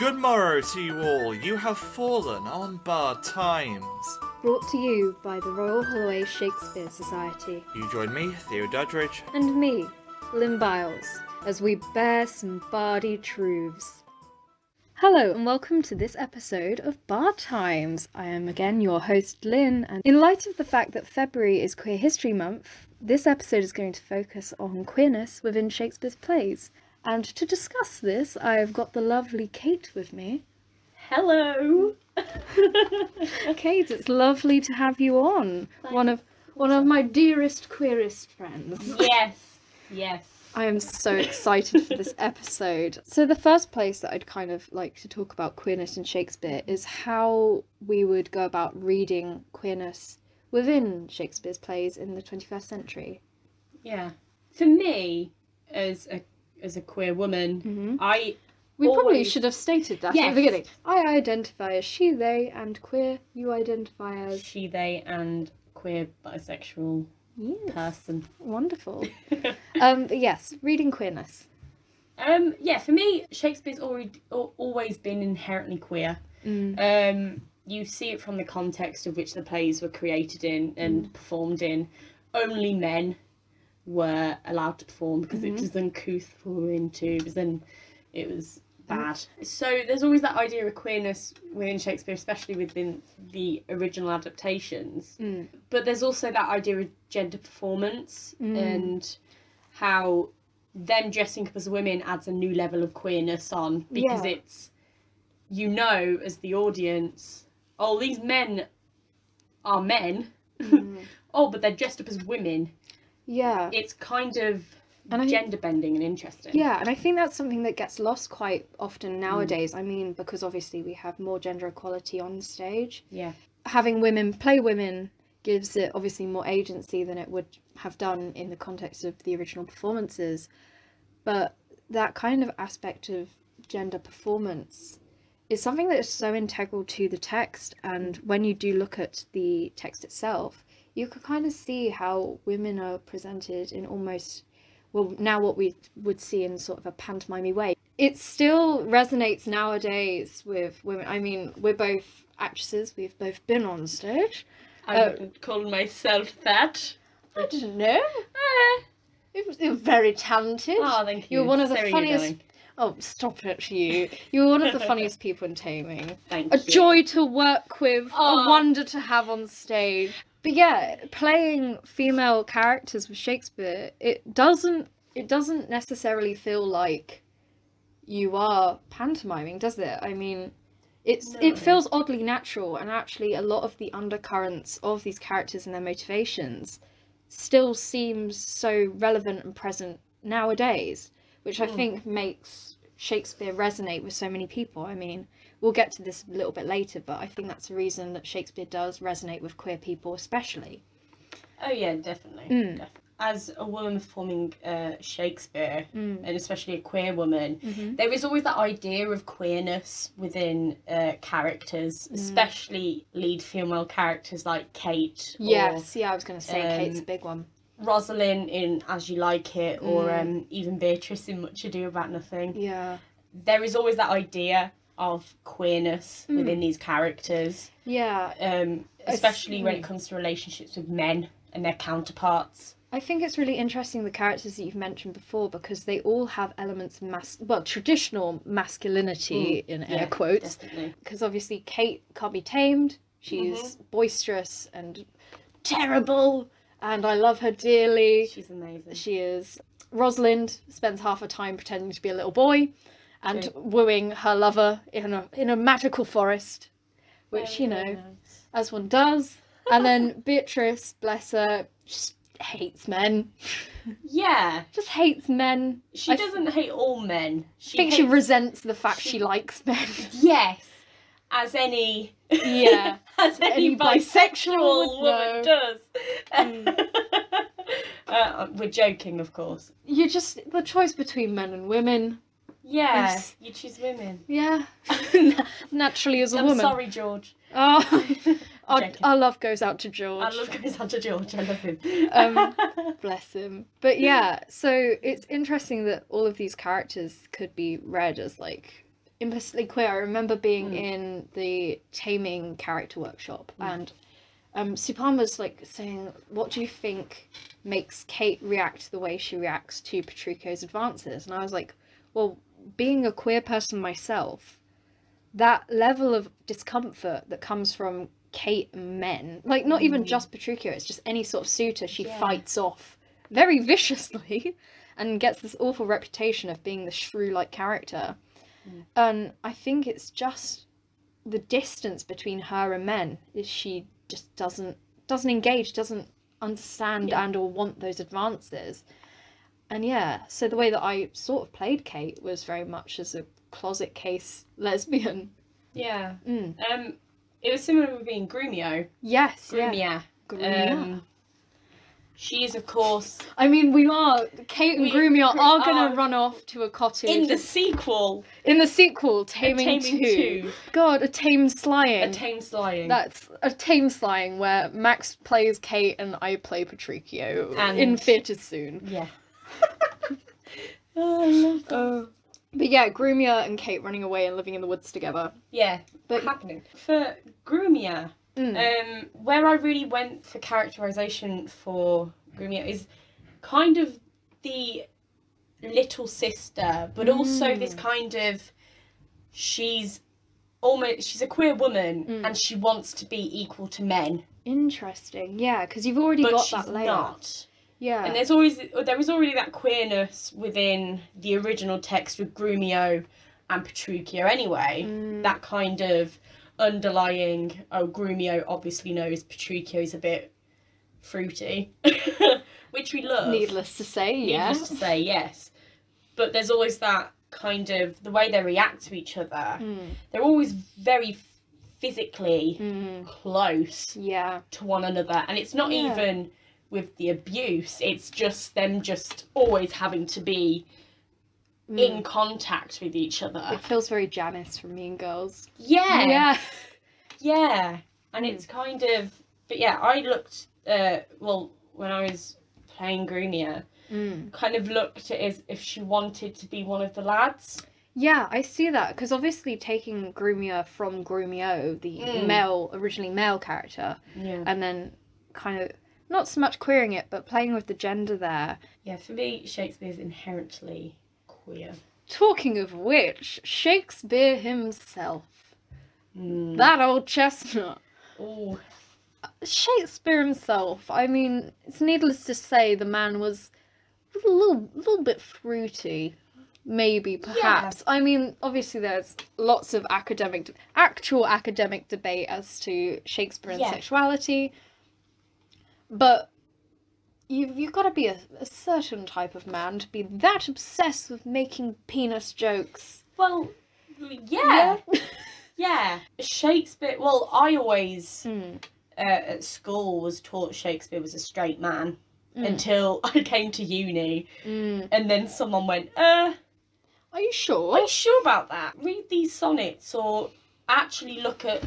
Good morrow to you all. You have fallen on bad times. Brought to you by the Royal Holloway Shakespeare Society. You join me, Theo Dudridge. And me, Lynn Biles, as we bear some bardy truths. Hello and welcome to this episode of Bard Times. I am again your host Lynn, and in light of the fact that February is Queer History Month, this episode is going to focus on queerness within Shakespeare's plays. And to discuss this, I've got the lovely Kate with me. Hello. Kate, it's lovely to have you on. One of one of my dearest queerest friends. Yes. Yes. I am so excited for this episode. So, the first place that I'd kind of like to talk about queerness in Shakespeare is how we would go about reading queerness within Shakespeare's plays in the 21st century. Yeah. For me, as a as a queer woman, I We probably should have stated that at the beginning. I identify as she, they, and queer. You identify as. she, they, and queer bisexual Yes. person. Wonderful. um, yes, reading queerness. Um. Yeah. For me, Shakespeare's already always been inherently queer. Mm. Um. You see it from the context of which the plays were created in and performed in. Only men were allowed to perform because it was uncouth for women to. It was then, it was bad. So there's always that idea of queerness within Shakespeare, especially within the original adaptations. Mm. But there's also that idea of gender performance mm. and how them dressing up as women adds a new level of queerness on because Yeah. it's you know as the audience oh these men are men mm. oh but they're dressed up as women Yeah. it's kind of And gender bending and interesting Yeah, and I think that's something that gets lost quite often mm. nowadays. I mean, because obviously we have more gender equality on stage. yeah Having women play women gives it obviously more agency than it would have done in the context of the original performances. But that kind of aspect of gender performance is something that is so integral to the text. And when you do look at the text itself, you can kind of see how women are presented in almost well now what we would see in sort of a pantomime way. It still resonates nowadays with women. I mean we're both actresses. We've both been on stage. I Uh, wouldn't call myself that i don't know. Eh. it was, you're very talented. Oh thank you. you're one of the funniest oh stop it you. You're one of the funniest people in taming. Thank a you. joy to work with, a wonder to have on stage. But yeah, playing female characters with Shakespeare, it doesn't it doesn't necessarily feel like you are pantomiming, does it? I mean, it's No. it feels oddly natural and actually a lot of the undercurrents of these characters and their motivations still seems so relevant and present nowadays, which I Mm. think makes Shakespeare resonate with so many people. I mean, we'll get to this a little bit later, but I think that's a reason that Shakespeare does resonate with queer people, especially. Oh yeah, definitely. Mm. Def- As a woman performing uh, Shakespeare, Mm. and especially a queer woman, Mhm. there is always that idea of queerness within uh, characters, Mm. especially lead female characters like Kate Yes, yeah, I was going to say Kate's a um, big one. Rosalind in As You Like It, or Mm. um, even Beatrice in Much Ado About Nothing. Yeah, There is always that idea of queerness Mm. within these characters, yeah. um, especially when it comes to relationships with men and their counterparts. I think it's really interesting the characters that you've mentioned before because they all have elements of mas- well traditional masculinity in air Yeah, quotes because obviously Kate can't be tamed. She's boisterous and terrible, and I love her dearly. She's amazing. She is. Rosalind spends half her time pretending to be a little boy and True. wooing her lover in a in a magical forest, which you know, nice. as one does. And then Beatrice, bless her, just hates men. Yeah, Just hates men. she I doesn't hate all men. She I think she resents the fact she, she- likes men. yes, as any Yeah. as any, Any bisexual bisexual woman does. uh, we're joking, of course. You just the choice between men and women. Yeah, Yes. you choose women. Yeah. Naturally as a I'm woman. sorry, George. Oh, our, our love goes out to George. I love goes out to George. I love him. Um, Bless him. But yeah, so it's interesting that all of these characters could be read as like implicitly queer. I remember being Mm. in the taming character workshop and um Supan was like saying, What do you think makes Kate react the way she reacts to Petruchio's advances? And I was like, Well, being a queer person myself, that level of discomfort that comes from Kate and men, like not even Mm. just Petruchio, it's just any sort of suitor she Yeah. fights off very viciously and gets this awful reputation of being the shrew like character. Mm. And I think it's just the distance between her and men is she just doesn't doesn't engage, doesn't understand Yeah. and or want those advances. And yeah, so the way that I sort of played Kate was very much as a closet case lesbian. Yeah. Mm. Um, it was similar with being Grumio. Yes, yeah. Grumia. Grumia. Um, she is, of course, I mean, we are Kate and We- Grumia Gru- are gonna run off to a cottage in the sequel, in the sequel, Taming, Taming 2. 2, God, a tame slaying. a tame slaying. That's a tame slaying where Max plays Kate and I play Petruchio And- in theatres soon. Yeah. oh, I love that. But yeah, Grumia and Kate running away and living in the woods together. Yeah, But happening. For Grumia, Mm. um, where I really went for characterization for Grumia is kind of the little sister, but also this Mm. kind of she's almost she's a queer woman Mm. and she wants to be equal to men, interesting. Yeah, because you've already but got that layer. not. Yeah. And there's always there was already that queerness within the original text with Grumio and Petruchio anyway. Mm. That kind of underlying oh Grumio obviously knows Petruchio's a bit fruity. Which we love. Needless to say, yeah. Needless to say, yes. But there's always that kind of the way they react to each other. Mm. They're always very physically Mm. close Yeah. to one another and it's not Yeah. even with the abuse it's just them just always having to be Mm. in contact with each other It feels very Janice from Mean Girls. yeah yeah, Yeah. and it's kind of but yeah i looked uh well when i was playing Grumia, Mm. kind of looked at as if she wanted to be one of the lads Yeah, I see that because obviously taking Grumia from Grumio, the Mm. male, originally male character, yeah and then kind of not so much queering it, but playing with the gender there. yeah for me shakespeare's inherently queer Talking of which, Shakespeare himself, mm. that old chestnut. oh Shakespeare himself. I mean, it's needless to say the man was a little, little bit fruity. Maybe, perhaps. I mean, obviously, there's lots of academic, actual academic debate as to Shakespeare and Yeah. sexuality, but you've you've got to be a, a certain type of man to be that obsessed with making penis jokes. well yeah yeah shakespeare well i always Mm. uh, at school was taught Shakespeare was a straight man Mm. until I came to uni, Mm. and then someone went, "Uh, Are you sure? are you sure about that? Read these sonnets, or actually look at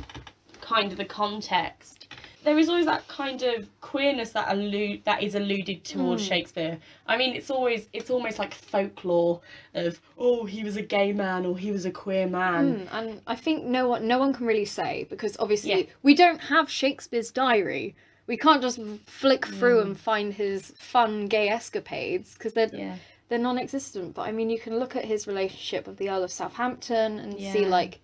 kind of the context." There is always that kind of queerness that allude that is alluded towards Mm. Shakespeare. I mean, it's always it's almost like folklore of oh he was a gay man or he was a queer man. Mm, and I think no one no one can really say because obviously Yeah. we don't have Shakespeare's diary. We can't just flick through Mm. and find his fun gay escapades because they're Yeah, they're non-existent. But I mean, you can look at his relationship with the Earl of Southampton and see like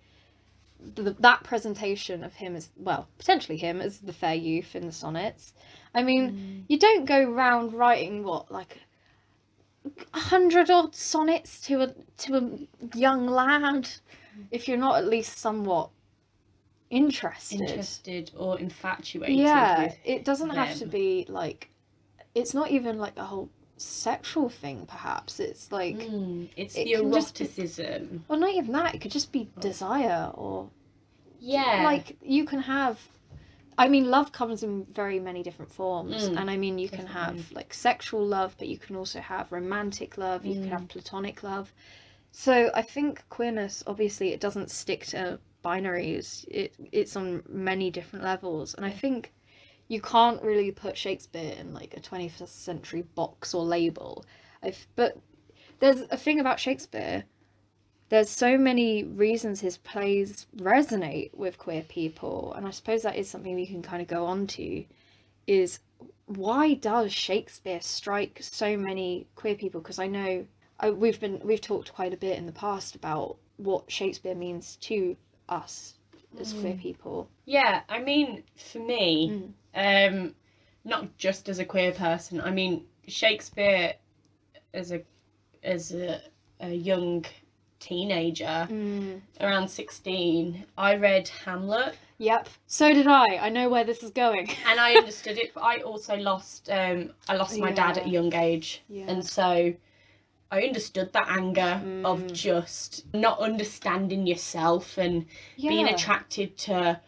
th- that presentation of him as well, potentially him as the fair youth in the sonnets. I mean, Mm. you don't go round writing what like a hundred odd sonnets to a to a young lad if you're not at least somewhat interested. interested or infatuated. Yeah, it doesn't have to be like it's not even like a whole sexual thing perhaps. It's like Mm, it's it the just be- eroticism. well not even that, it could just be desire or Yeah. like you can have I mean love comes in very many different forms Mm, and I mean you can have like sexual love but you can also have romantic love, you can Mm. have platonic love. So I think queerness obviously it doesn't stick to binaries. It it's on many different levels and I think you can't really put Shakespeare in like a 21st century box or label. I've, but there's a thing about Shakespeare there's so many reasons his plays resonate with queer people, and I suppose that is something we can kind of go on to. Is why does Shakespeare strike so many queer people? Because I know I, we've been we've talked quite a bit in the past about what Shakespeare means to us as queer mm. people. Yeah, I mean, for me, mm. Um, not just as a queer person. I mean, Shakespeare, as a as a, a young teenager, around sixteen, I read Hamlet, Yep. So did I. I know where this is going. and I understood it. But I also lost um, I lost my dad at a young age, Yeah. and so. I understood that anger of Mm. just not understanding yourself and being attracted to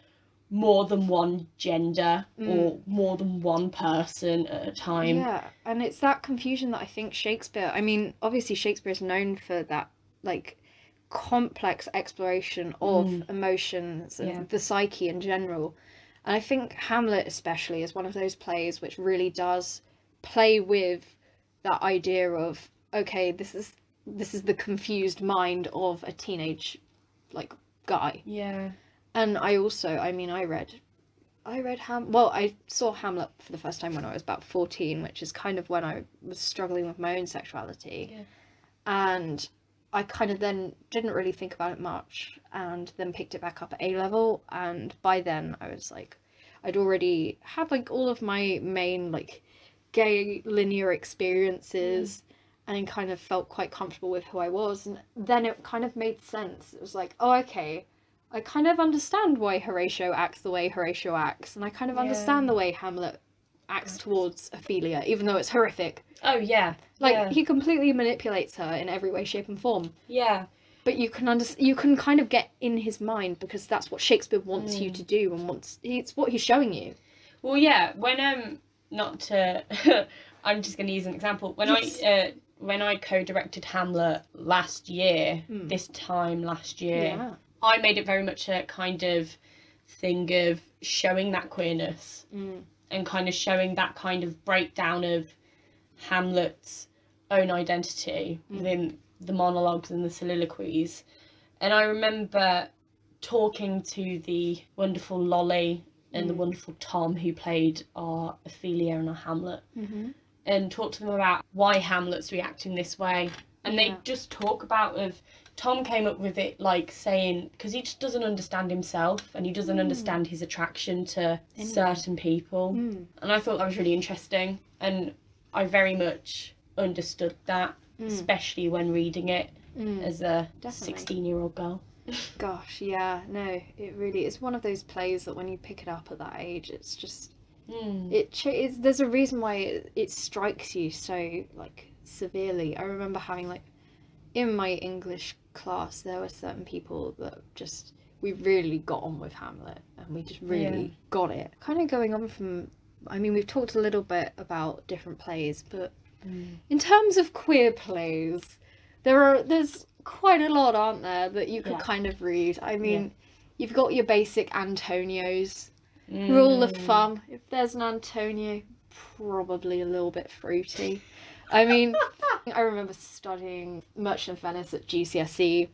more than one gender or more than one person at a time. Mm. Yeah, and it's that confusion that I think Shakespeare. I mean, obviously Shakespeare is known for that, like, complex exploration of emotions and Yeah. the psyche in general. And I think Hamlet, especially, is one of those plays which really does play with that idea of okay, this is this is the confused mind of a teenage, like, guy. Yeah. And I also, I mean, I read, I read Ham. Well, I saw Hamlet for the first time when I was about fourteen, which is kind of when I was struggling with my own sexuality, Yeah. and I kind of then didn't really think about it much, and then picked it back up at A level, and by then I was like, I'd already had like all of my main like gay linear experiences. Mm. And kind of felt quite comfortable with who I was, and then it kind of made sense. It was like, oh, okay, I kind of understand why Horatio acts the way Horatio acts, and I kind of Yeah. understand the way Hamlet acts towards Ophelia, even though it's horrific. Oh yeah. Like yeah. he completely manipulates her in every way, shape, and form. yeah. But you can under- you can kind of get in his mind because that's what Shakespeare wants you to do, and wants it's what he's showing you. Well, yeah. When um, not to, I'm just going to use an example. When Yes. I uh, when I co-directed Hamlet last year, this time last year. Yeah. I made it very much a kind of thing of showing that queerness Mm. and kind of showing that kind of breakdown of Hamlet's own identity within the monologues and the soliloquies. And I remember talking to the wonderful Lolly and the wonderful Tom who played our Ophelia and our Hamlet Mm-hmm. and talk to them about why Hamlet's reacting this way. And Yeah. they just talk about of Tom came up with it like saying because he just doesn't understand himself and he doesn't understand his attraction to certain people. Mm. And I thought that was really interesting and I very much understood that, especially when reading it Mm. as a Definitely. 16 year old girl. Gosh, yeah, no, it really is one of those plays that when you pick it up at that age, it's just Mm. it ch- is there's a reason why it, it strikes you so like severely i remember having like in my english class there were certain people that just we really got on with hamlet and we just really Yeah. got it kind of going on from i mean we've talked a little bit about different plays but Mm. in terms of queer plays there are there's quite a lot aren't there that you could Yeah. kind of read i mean you've got your basic antonios Mm. Rule of thumb: if there's an Antonio, probably a little bit fruity. I mean, I remember studying Merchant of Venice at GCSE.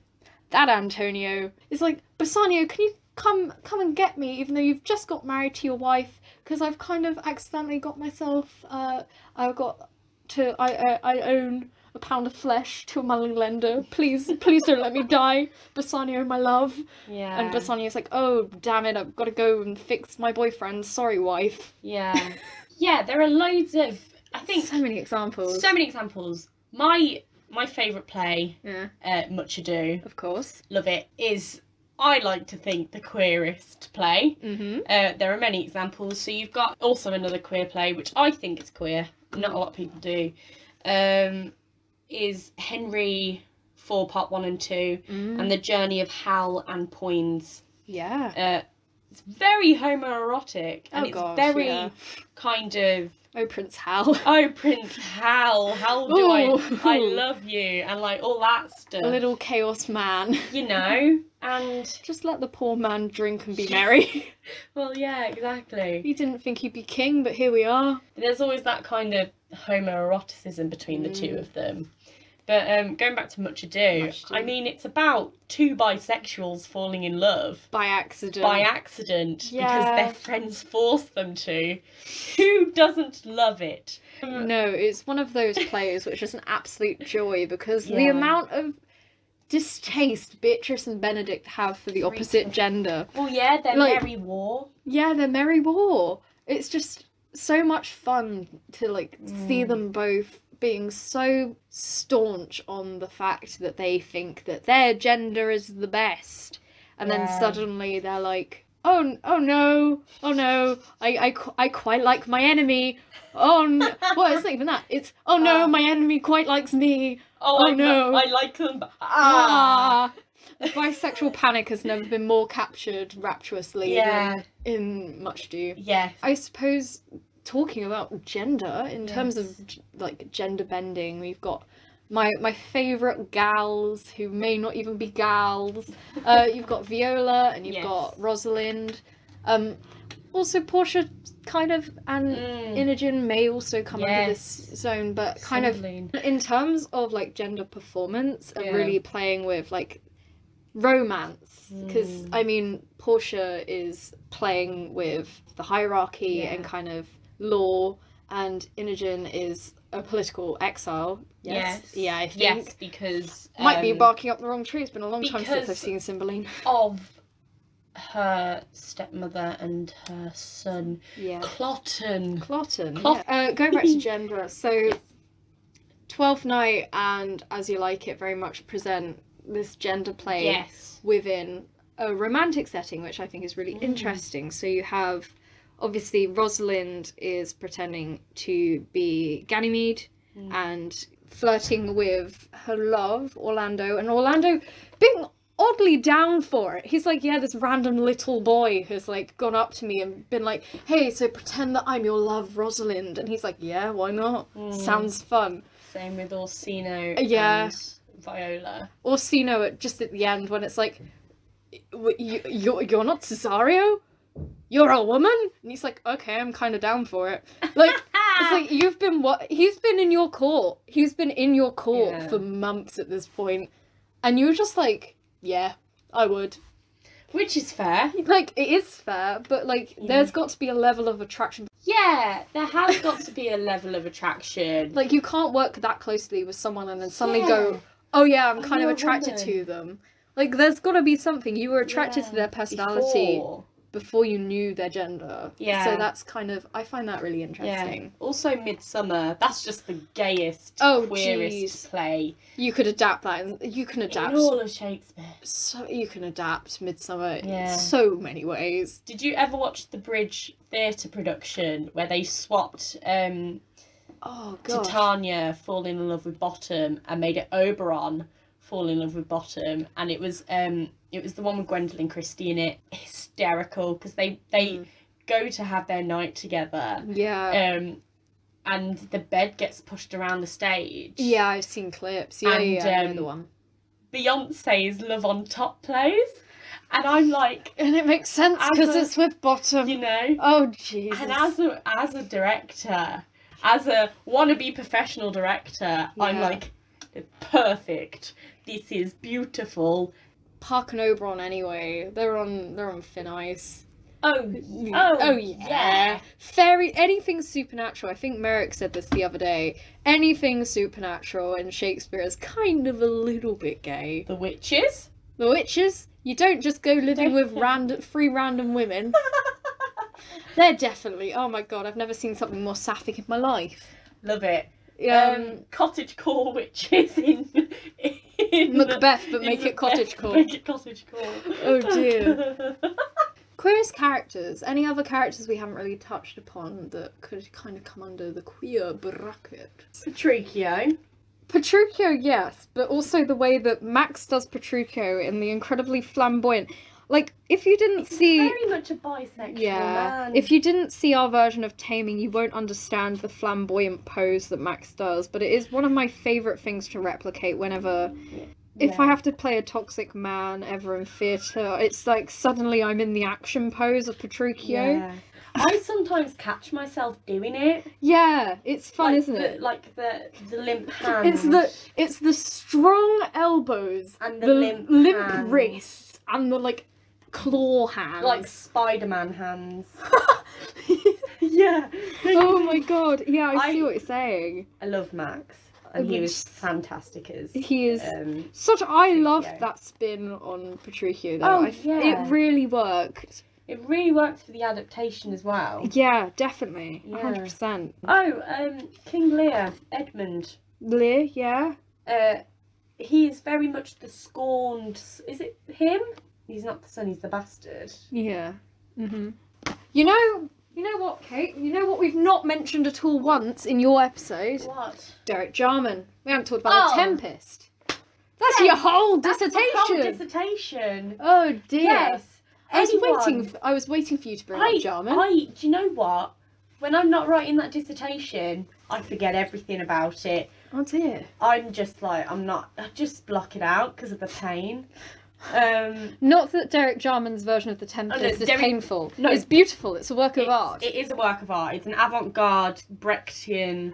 That Antonio is like, Bassanio, can you come come and get me, even though you've just got married to your wife? Because I've kind of accidentally got myself. Uh, I've got to. I I, I own a pound of flesh to a money lender. Please, please don't let me die, Bassanio, my love. Yeah. And Bassanio's like, oh, damn it, I've got to go and fix my boyfriend. Sorry, wife. Yeah. yeah, there are loads of. I think So many examples. so many examples. My my favourite play, yeah, uh, Much Ado, of course. love it, is I like to think the queerest play. Mm-hmm. Uh, there are many examples. So you've got also another queer play, which I think is queer. Not a lot of people do. Um, is Henry Four Part One and Two, Mm. and the journey of Hal and Poins. Yeah. Uh, it's very homoerotic, and Oh, it's gosh, very yeah. kind of Oh, Prince Hal. oh Prince Hal, how do Ooh. I I love you and like all that stuff. a little chaos man. you know, and Just let the poor man drink and be merry. well, yeah, exactly. he didn't think he'd be king, but here we are. There's always that kind of homoeroticism between the two Mm. of them. But um, going back to Much Ado, Much Ado. I mean, it's about two bisexuals falling in love By accident. by accident because their friends force them to. Who doesn't love it? No, it's one of those plays which is an absolute joy because the amount of distaste Beatrice and Benedick have for the opposite gender. Well, yeah, they're Like- Mary War. Yeah, they're merry war. It's just so much fun to like see Mm. them both being so staunch on the fact that they think that their gender is the best, and then suddenly they're like, "Oh, oh no, oh no, I, I, I quite like my enemy." Oh no, well, it's not even that. It's oh no, Ah. my enemy quite likes me. Oh, Oh, I, no. I like them. Ah. Ah. Bisexual panic has never been more captured rapturously Yeah. than in Much Ado. Yeah. I suppose talking about gender in terms of like gender bending, we've got my my favorite gals who may not even be gals. Uh, you've got Viola and you've Yes. got Rosalind. Um, also Portia kind of and Mm. Imogen may also come under this zone, but kind of in terms of like gender performance and Yeah. really playing with like romance because Mm. i mean portia is playing with the hierarchy Yeah. and kind of law and imogen is a political exile yes, Yes. yeah i think Yes, because might be um, barking up the wrong tree it's been a long time since i've because- seen cymbeline of her stepmother and her son yeah Cloten. Cloten. Clot- yeah. Uh, going back to gender, so Twelfth Night and As You Like It very much present this gender play Yes. within a romantic setting, which I think is really Mm. interesting. So you have obviously Rosalind is pretending to be Ganymede Mm. and flirting with her love, Orlando, and Orlando being oddly down for it. He's like, yeah, this random little boy has like gone up to me and been like, hey, so pretend that I'm your love, Rosalind. And he's like, yeah, why not? Mm. Sounds fun. Same with Orsino Yeah. and Viola. Orsino at just at the end when it's like, "W- you, you're, you're not Cesario? You're a woman? And he's like, okay, I'm kind of down for it. Like, it's like you've been what? He's been in your court. He's been in your court Yeah. for months at this point, and you're just like, yeah, I would. Which is fair. Like, it is fair, but like, Yeah. there's got to be a level of attraction. Yeah, there has got to be a level of attraction. Like, you can't work that closely with someone and then suddenly Yeah. go, oh yeah, I'm kind of attracted woman. to them. Like, there's got to be something. You were attracted to their personality. before. Before you knew their gender. Yeah. So that's kind of I find that really Yeah. interesting. Also, Midsummer. That's just the gayest, Oh, queerest jeez. play You could adapt that and you can adapt in all of Shakespeare. so you can adapt Midsummer Yeah. in so many ways. Did you ever watch the Bridge Theatre production where they swapped um, Oh god. Titania falling in love with Bottom and made it Oberon fall in love with Bottom, and it was um it was the one with Gwendoline Christie in it. Hysterical because they they Mm. go to have their night together, Yeah. um, and the bed gets pushed around the stage. yeah, I've seen clips. Yeah, and, yeah, um, the one. Beyonce's Love on Top plays, and I'm like, And it makes sense because it's with bottom. you know, Oh Jesus. And as a as a director, as a wannabe professional director, I'm like, perfect. This is beautiful. Puck and Oberon anyway. They're on they're on thin ice. Oh, Oh, oh, yeah. yeah. Fairy anything supernatural. I think Merrick said this the other day. Anything supernatural in Shakespeare is kind of a little bit gay. The witches. The witches, you don't just go living with random three random women. They're definitely oh my god, I've never seen something more sapphic in my life. Love it. Um, Um, cottage core witches in, in Macbeth, but make it Macbeth, cottage core. Make it cottage core. Oh, dear. Queerest characters. Any other characters we haven't really touched upon that could kind of come under the queer bracket? Petruchio. Petruchio, yes, but also the way that Max does Petruchio in the incredibly flamboyant. Like, if you didn't see. Very much a bisexual Yeah. man. If you didn't see our version of Taming, you won't understand the flamboyant pose that Max does, but it is one of my favourite things to replicate whenever. If I have to play a toxic man ever in theatre, it's like suddenly I'm in the action pose of Petruchio. Yeah. I sometimes catch myself doing it. Yeah, it's fun, like isn't the, it? Like the the limp hand. It's the it's the strong elbows, And the the limp limp wrists, and the like claw hands. like Spider-Man hands. yeah. oh my god! Yeah, I, see what you're saying. I love Max, and he was fantastic as. He is Um, such. I love that spin on Petruchio. Though. Oh, I yeah. it really worked. it really worked for the adaptation as well. Yeah, definitely, Yeah. percent. Oh, um, King Lear, Edmund. Lear, yeah, Uh, he is very much the scorned. Is it him? He's not the son. He's the bastard. yeah. Mhm. You know, you know what, Kate? You know what we've not mentioned at all once in your episode? What? Derek Jarman. We haven't talked about Oh. the Tempest. That's Yeah, your whole That's dissertation. whole dissertation. oh dear. Yes. I was Anyone- waiting. I was waiting for you to bring I, up Jarman. I, do you know what? When I'm not writing that dissertation, I forget everything about it. oh dear. I'm just like, I'm not, I just block it out because of the pain. Um, Not that Derek Jarman's version of the Tempest is Derek- painful. no. it's beautiful. It's a work of art. It is a work of art. It's an avant-garde Brechtian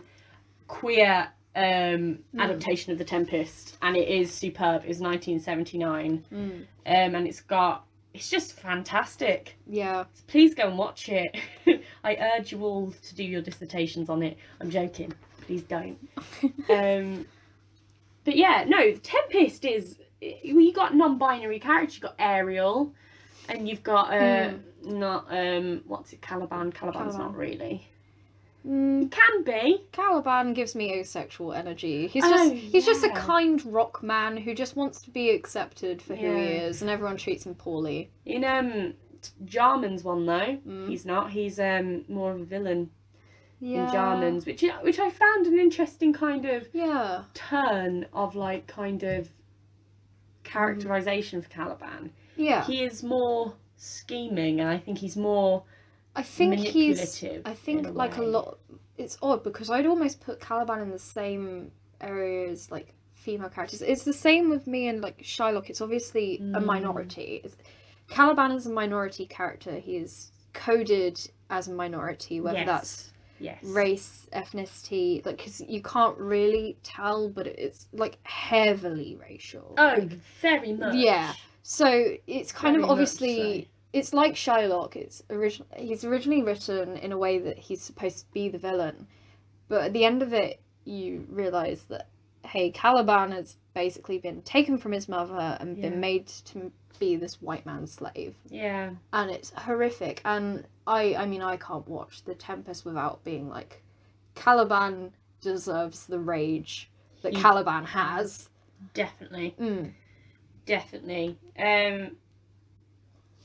queer um, Hmm. adaptation of The Tempest, and it is superb. It was 1979, Mm. um, and it's got. It's just fantastic. Yeah. Please go and watch it. I urge you all to do your dissertations on it. I'm joking. Please don't. um, but yeah, no, The Tempest is. Well, You got non-binary characters. You got Ariel, and you've got uh, not um, what's it? Caliban. Caliban's Caliban. not really. Mm, can be. Caliban gives me asexual energy. He's Oh, just he's just a kind rock man who just wants to be accepted for who he is, and everyone treats him poorly. In um, Jarman's one though, Mm. he's not. He's um more of a villain Yeah. in Jarman's, which which I found an interesting kind of Yeah. turn of like kind of characterization for Caliban. Yeah. He is more scheming, and I think he's more I think he's. I think in a like a lot. It's odd because I'd almost put Caliban in the same area as like female characters. It's the same with me and like Shylock. It's obviously a Mm. minority. It's, Caliban is a minority character. He is coded as a minority, whether yes. that's yes race, ethnicity, like because you can't really tell, but it's like heavily racial. Oh, Like, very much. Yeah. so it's kind Very of obviously it's like Shylock. It's original. He's originally written in a way that he's supposed to be the villain, but at the end of it, you realize that hey, Caliban has basically been taken from his mother and Yeah. been made to be this white man's slave, Yeah. and it's horrific. And I, I mean, I can't watch The Tempest without being like, Caliban deserves the rage that He- Caliban has. Definitely. Mm. Definitely. Um.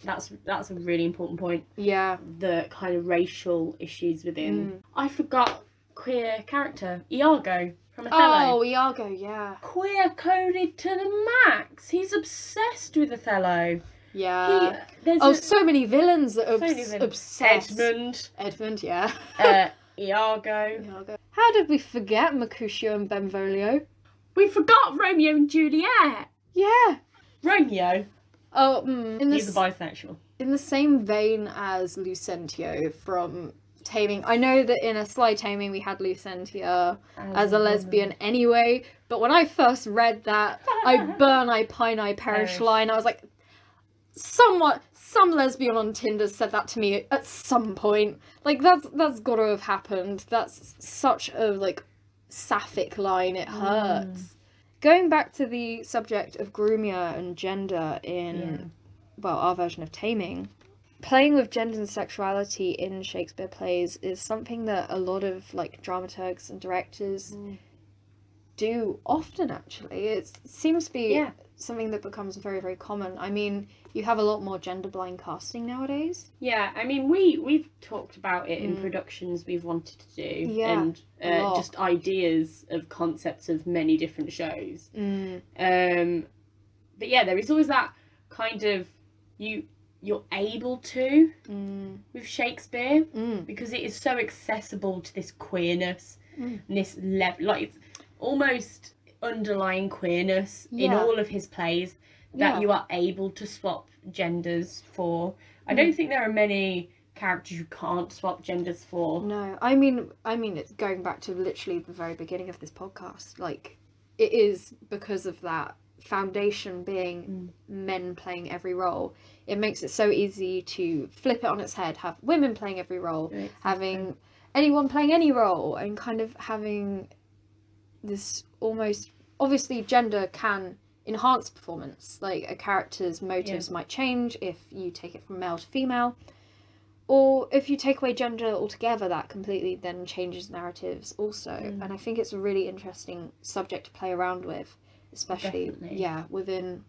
That's that's a really important point. Yeah. The kind of racial issues within. Mm. I forgot queer character Iago from Othello. Oh, Iago, yeah. Queer coded to the max. He's obsessed with Othello. Yeah. he, there's oh, a, so many villains that are so obs- obsessed. Edmund, Edmund, yeah. uh, Iago. Iago. How did we forget Mercutio and Benvolio? We forgot Romeo and Juliet. Yeah. Romeo. Oh, mm, in, He's a bisexual. in the same vein as Lucentio from Taming. I know that in a Sly Taming we had Lucentia as a lesbian anyway, but when I first read that, I burn, I pine, I perish Perish. line, I was like, somewhat, some lesbian on Tinder said that to me at some point. Like, that's that's gotta have happened. That's such a, like, sapphic line, it hurts. Going back to the subject of Grumia and gender in, Yeah. well, our version of Taming, playing with gender and sexuality in Shakespeare plays is something that a lot of like dramaturgs and directors Mm. do often actually it seems to be Yeah. Something that becomes very very common i mean you have a lot more gender blind casting nowadays Yeah, I mean, we we've talked about it in Mm. productions we've wanted to do, Yeah, and uh, just ideas of concepts of many different shows. mm. Um, but yeah, there is always that kind of you you're able to Mm. with Shakespeare Mm. because it is so accessible to this queerness Mm. and this level, like it's almost underlying queerness in all of his plays that Yeah. you are able to swap genders for. I don't mm. think there are many characters you can't swap genders for. No, I mean, I mean, it's going back to literally the very beginning of this podcast. Like, it is because of that foundation being mm. men playing every role. It makes it so easy to flip it on its head, have women playing every role, Exactly. having anyone playing any role, and kind of having this almost obviously gender can enhance performance. Like a character's motives might change if you take it from male to female. Or if you take away gender altogether, that completely then changes narratives also. Mm. And I think it's a really interesting subject to play around with, especially Definitely. yeah, within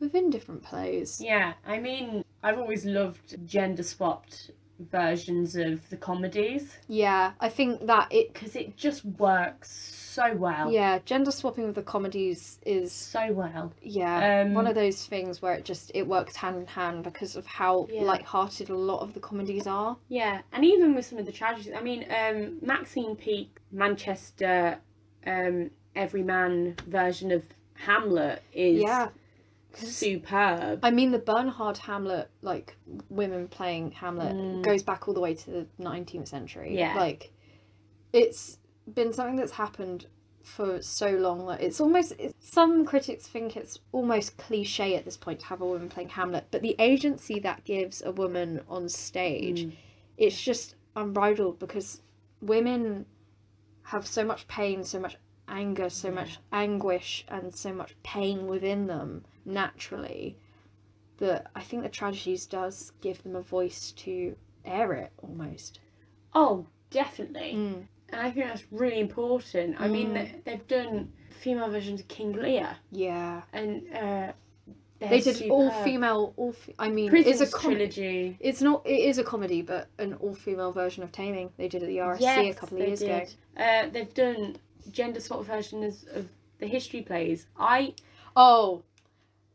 within different plays. Yeah, I mean, I've always loved gender swapped versions of the comedies Yeah, I think that it because it just works so well. yeah, gender swapping with the comedies is So well. yeah, Um, one of those things where it just it works hand in hand because of how Yeah. light-hearted a lot of the comedies are. Yeah, and even with some of the tragedies, I mean, um, Maxine Peake, Manchester, um, everyman version of Hamlet is Yeah. Superb. I mean, the Bernhardt Hamlet, like women playing Hamlet, Mm. goes back all the way to the 19th century. Yeah. Like, it's been something that's happened for so long that it's almost, it's, some critics think it's almost cliche at this point to have a woman playing Hamlet, but the agency that gives a woman on stage, Mm. it's just unbridled because women have so much pain, so much anger, so Yeah. much anguish, and so much pain within them naturally that I think the tragedies does give them a voice to air it almost. Oh, definitely. Mm. And I think that's really important. I mean, Mm. they, they've done female versions of King Lear, Yeah, and uh, they did all female. All fe- I mean, Prison's it's a com- trilogy. It's not. It is a comedy, but an all female version of Taming. They did at the RSC a couple of years ago. did. Uh, they've done gender swap versions of the history plays. I Oh,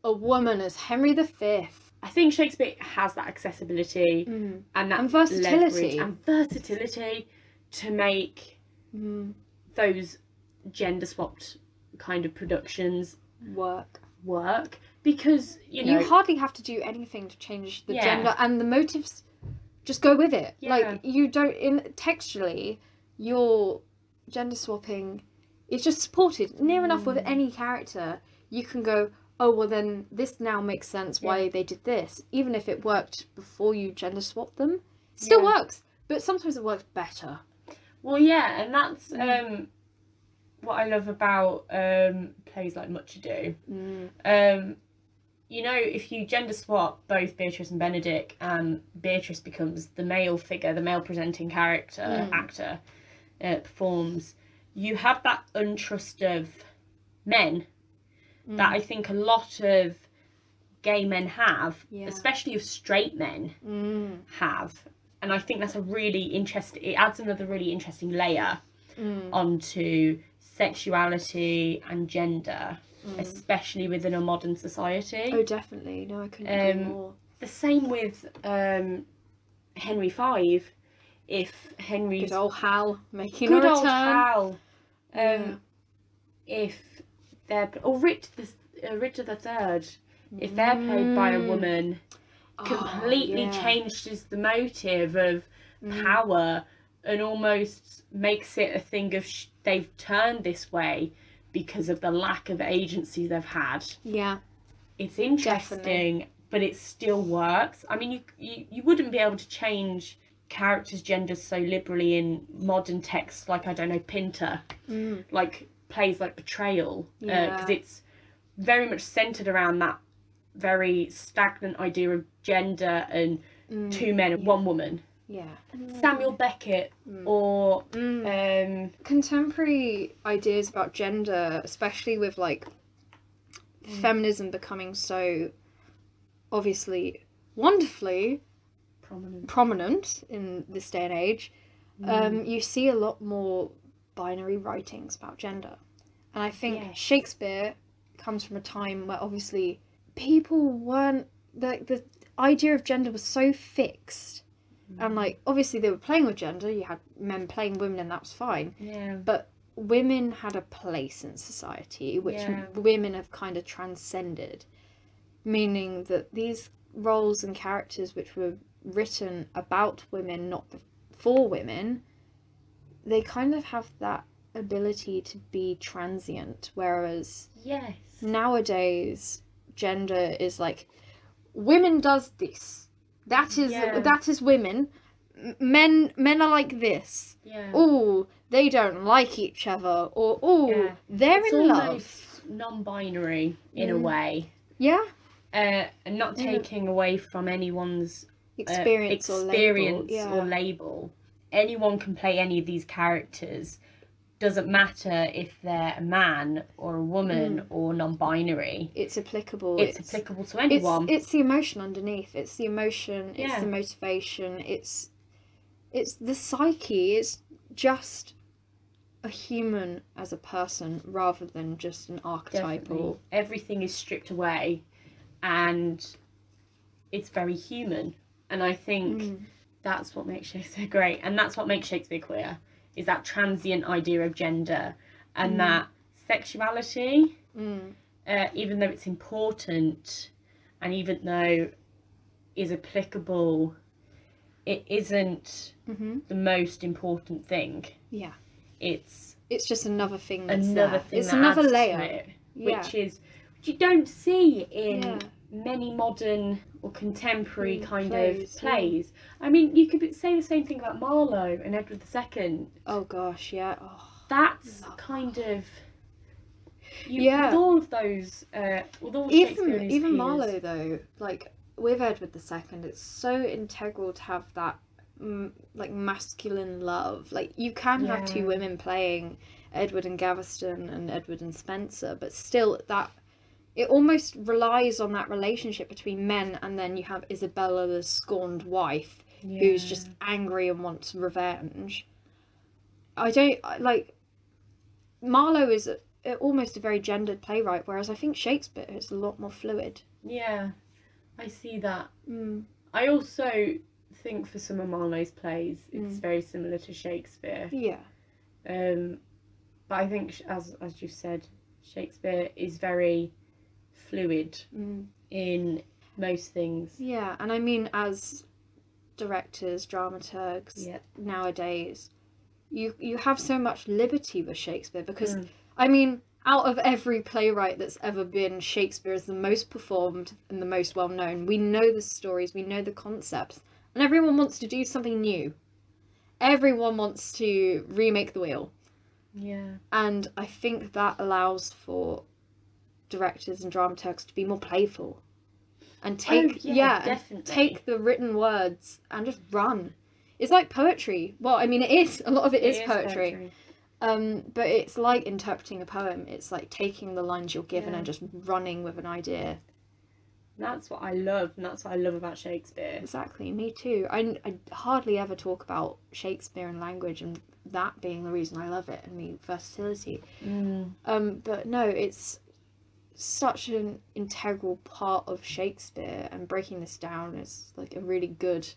a woman as Henry V. I think Shakespeare has that accessibility Mm. and that And versatility. and versatility to make Mm. those gender swapped kind of productions Work. work because you know you hardly have to do anything to change the Yeah. gender and the motives just go with it Yeah. like you don't in textually your gender swapping is just supported near enough with Mm. any character you can go oh well then this now makes sense why they did this even if it worked before you gender swapped them still Yeah. works but sometimes it works better well yeah and that's Mm. um what I love about um plays like Much Ado mm. um you know if you gender swap both Beatrice and Benedick and Beatrice becomes the male figure the male presenting character Mm. actor uh, performs you have that untrust of men that I think a lot of gay men have, Yeah. especially of straight men Mm. have. And I think that's a really interesting, it adds another really interesting layer Mm. onto sexuality and gender, Mm. especially within a modern society. oh definitely no i couldn't agree Um, more The same with um, Henry V. If Henry's good old hal making good a old return Hal, um, Yeah. if they're or Richard the uh, Richard the Third, if they're played by a Mm. woman, Oh, completely yeah. changes the motive of Mm. power and almost makes it a thing of sh- they've turned this way because of the lack of agency they've had. Yeah. It's interesting, but it still works. I mean, you, you you wouldn't be able to change characters' genders so liberally in modern texts like I don't know Pinter, Mm. like plays like Betrayal, because Yeah. it's very much centered around that very stagnant idea of gender and Mm. two men and Yeah. one woman. Yeah. Samuel Beckett Mm. or Mm. um, Contemporary ideas about gender, especially with like feminism becoming so obviously wonderfully prominent. prominent in this day and age, Mm. um, you see a lot more binary writings about gender. And I think Yes. Shakespeare comes from a time where obviously people weren't the the idea of gender was so fixed. Mm. And like obviously they were playing with gender, you had men playing women and that was fine. Yeah. But women had a place in society which Yeah. women have kind of transcended. Meaning that these roles and characters which were written about women, not for women, they kind of have that ability to be transient. Whereas Yes. nowadays, gender is like, women does this. That is Yeah. that is women. Men men are like this. Yeah. Oh, they don't like each other. Or oh, Yeah. they're it's in love. non-binary in a Mm. way, Yeah, uh, and not taking away from anyone's uh, experience, or label. experience or label. Anyone can play any of these characters. Doesn't matter if they're a man or a woman or non-binary. it's applicable. It's, applicable to anyone. It's, it's the emotion underneath. It's the emotion. It's Yeah. the motivation. It's it's the psyche. It's just a human as a person rather than just an archetype Definitely. or Everything is stripped away, and it's very human. And I think Mm. That's what makes Shakespeare great, and that's what makes Shakespeare queer. Is that transient idea of gender, and Mm. that sexuality, Mm. uh, even though it's important, and even though is applicable, it isn't hmm the most important thing. Yeah. It's It's just another thing. That's another there. thing. It's another layer. it, Yeah. which is which you don't see in Yeah. many modern or contemporary Mm, kind plays, of yeah. plays. I mean, you could say the same thing about Marlowe and Edward II. Oh gosh, yeah. Oh. That's kind of you, Yeah. with all of those, uh, with all even even. Marlowe though, like with Edward II, it's so integral to have that mm, like masculine love. Like you can have two women playing Edward and Gaveston and Edward and Spencer, but still that it almost relies on that relationship between men, and then you have Isabella, the scorned wife, who's just angry and wants revenge. I don't like. Marlowe is a, a- almost a very gendered playwright, whereas I think Shakespeare is a lot more fluid. yeah, I see that. Mm. I also think for some of Marlowe's plays, it's Mm. very similar to Shakespeare. Yeah. Um, but I think, as as you said, Shakespeare is very fluid Mm. in most things. Yeah, and I mean, as directors, dramaturgs Yeah. nowadays, you you have so much liberty with Shakespeare because Mm. I mean, out of every playwright that's ever been, Shakespeare is the most performed and the most well known. We know the stories, we know the concepts, and everyone wants to do something new. Everyone wants to remake the wheel. Yeah. And I think that allows for directors and dramaturgs to be more playful and take Oh, yeah, yeah, and take the written words and just run. It's like poetry. Well, I mean, it is. A lot of it is, poetry. Um, but it's like interpreting a poem. It's like taking the lines you're given Yeah. and just running with an idea. That's what I love, and that's what I love about Shakespeare. Exactly. Me too. I, I hardly ever talk about Shakespeare and language and that being the reason I love it and the versatility. Mm. Um, but no, it's such an integral part of Shakespeare, and breaking this down is like a really good,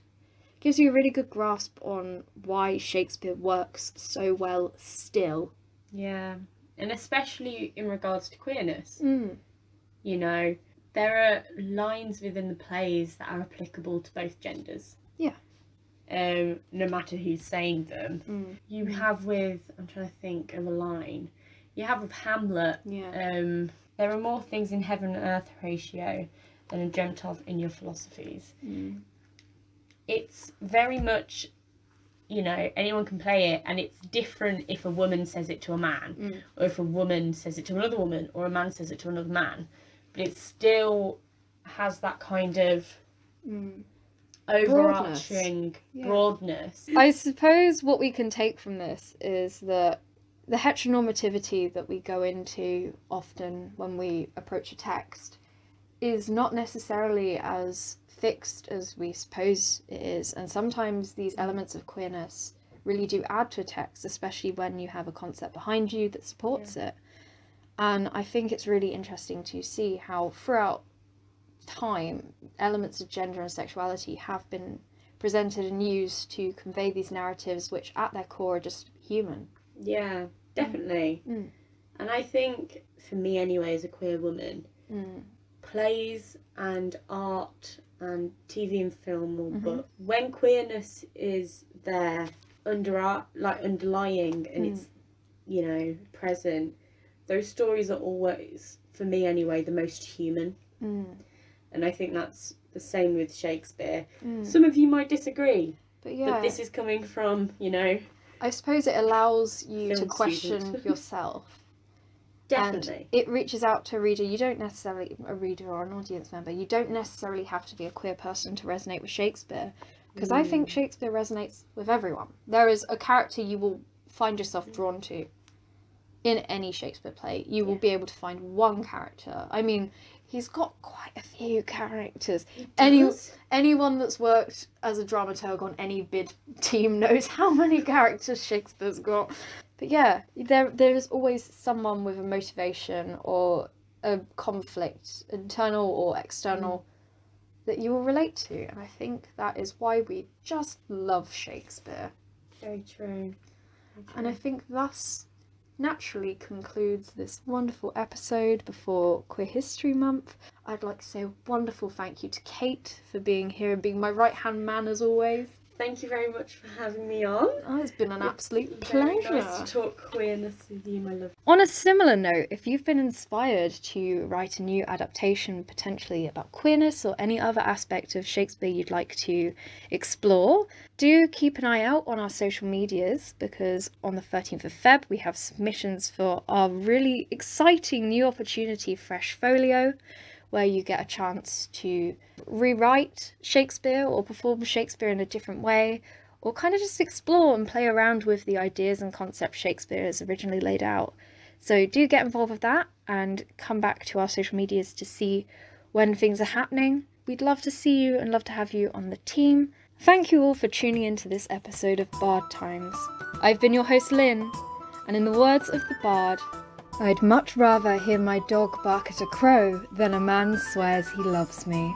gives you a really good grasp on why Shakespeare works so well still. Yeah, and especially in regards to queerness. Mm. You know, there are lines within the plays that are applicable to both genders. Yeah. Um, no matter who's saying them. Mm. You have with I'm trying to think of a line. You have with Hamlet. Yeah. Um, there are more things in heaven and earth, Horatio than are dreamt of in your philosophies. Mm. It's very much, you know, anyone can play it, and it's different if a woman says it to a man, Mm. or if a woman says it to another woman, or a man says it to another man. But it still has that kind of Mm. overarching Yeah. broadness. I suppose what we can take from this is that the heteronormativity that we go into often when we approach a text is not necessarily as fixed as we suppose it is, and sometimes these elements of queerness really do add to a text, especially when you have a concept behind you that supports it. And I think it's really interesting to see how throughout time elements of gender and sexuality have been presented and used to convey these narratives, which at their core are just human. Yeah, definitely. Mm. And I think, for me anyway, as a queer woman, Mm. plays and art and TV and film Mhm. book. When queerness is there under like underlying and Mm. it's you know present, those stories are always for me anyway the most human, Mm. and I think that's the same with Shakespeare. Mm. Some of you might disagree, But yeah, but this is coming from you know I suppose it allows you to question student. yourself. definitely. And it reaches out to a reader. You don't necessarily, a reader or an audience member, you don't necessarily have to be a queer person to resonate with Shakespeare. Because I Mm. think Shakespeare resonates with everyone. There is a character you will find yourself drawn to in any Shakespeare play. You will be able to find one character. I mean, he's got quite a few characters. Any- Anyone that's worked as a dramaturg on any bid team knows how many characters Shakespeare's got. But yeah, there there is always someone with a motivation or a conflict, internal or external, that you will relate to. And I think that is why we just love Shakespeare. Very true. Very And I think thus naturally concludes this wonderful episode before Queer History Month. I'd like to say a wonderful thank you to Kate for being here and being my right hand man as always. Thank you very much for having me on. Oh, it's been an absolute Very pleasure. nice to talk queerness with you, my love. On a similar note, if you've been inspired to write a new adaptation potentially about queerness or any other aspect of Shakespeare you'd like to explore, do keep an eye out on our social medias because on the 13th of Feb we have submissions for our really exciting new opportunity, Fresh Folio, where you get a chance to rewrite Shakespeare or perform Shakespeare in a different way or kind of just explore and play around with the ideas and concepts Shakespeare has originally laid out. So do get involved with that and come back to our social medias to see when things are happening. We'd love to see you and love to have you on the team. Thank you all for tuning in to this episode of Bard Times. I've been your host Lynn, and in the words of the Bard, I'd much rather hear my dog bark at a crow than a man swears he loves me.